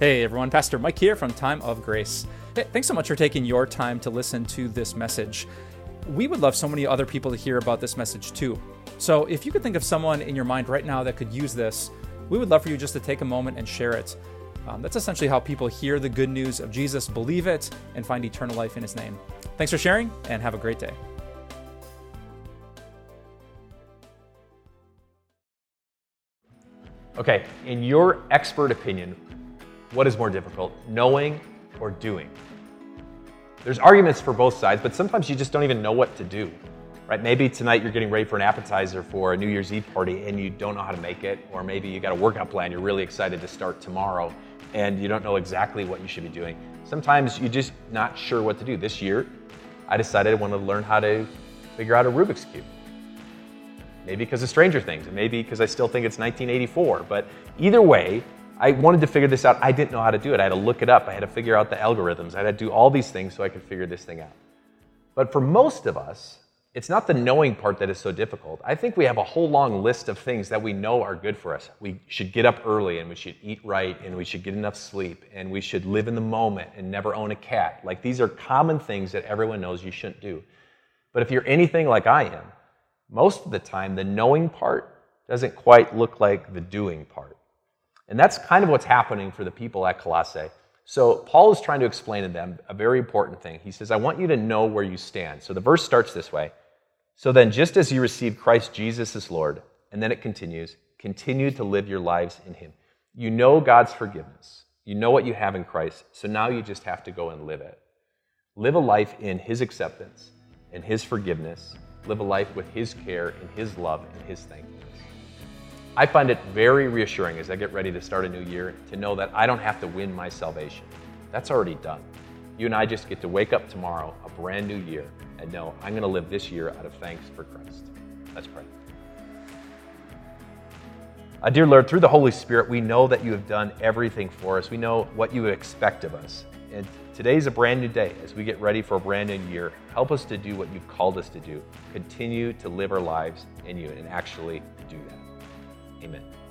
Hey everyone, Pastor Mike here from Time of Grace. Hey, thanks so much for taking your time to listen to this message. We would love so many other people to hear about this message too. So if you could think of someone in your mind right now that could use this, we would love for you just to take a moment and share it. Um, that's essentially how people hear the good news of Jesus, believe it, and find eternal life in his name. Thanks for sharing, and have a great day. Okay, in your expert opinion, what is more difficult, knowing or doing? There's arguments for both sides, but sometimes you just don't even know what to do. Right? Maybe tonight you're getting ready for an appetizer for a New Year's Eve party and you don't know how to make it, or maybe you got a workout plan you're really excited to start tomorrow and you don't know exactly what you should be doing. Sometimes you're just not sure what to do. This year, I decided I wanted to learn how to figure out a Rubik's Cube. Maybe because of Stranger Things, and maybe because I still think it's 1984. But either way, I wanted to figure this out. I didn't know how to do it. I had to look it up. I had to figure out the algorithms. I had to do all these things so I could figure this thing out. But for most of us, it's not the knowing part that is so difficult. I think we have a whole long list of things that we know are good for us. We should get up early and we should eat right and we should get enough sleep and we should live in the moment and never own a cat. Like these are common things that everyone knows you shouldn't do. But if you're anything like I am, most of the time the knowing part doesn't quite look like the doing part. And that's kind of what's happening for the people at Colossae. So Paul is trying to explain to them a very important thing. He says, I want you to know where you stand. So the verse starts this way. So then, just as you received Christ Jesus as Lord, and then it continues, continue to live your lives in Him. You know God's forgiveness. You know what you have in Christ. So now you just have to go and live it. Live a life in His acceptance and His forgiveness. Live a life with His care and His love and His thankfulness. I find it very reassuring as I get ready to start a new year to know that I don't have to win my salvation. That's already done. You and I just get to wake up tomorrow, a brand new year, and know I'm going to live this year out of thanks for Christ. Let's pray. Uh, dear Lord, through the Holy Spirit, we know that you have done everything for us. We know what you expect of us. And today is a brand new day as we get ready for a brand new year. Help us to do what you've called us to do. Continue to live our lives in you and actually do that. Amen.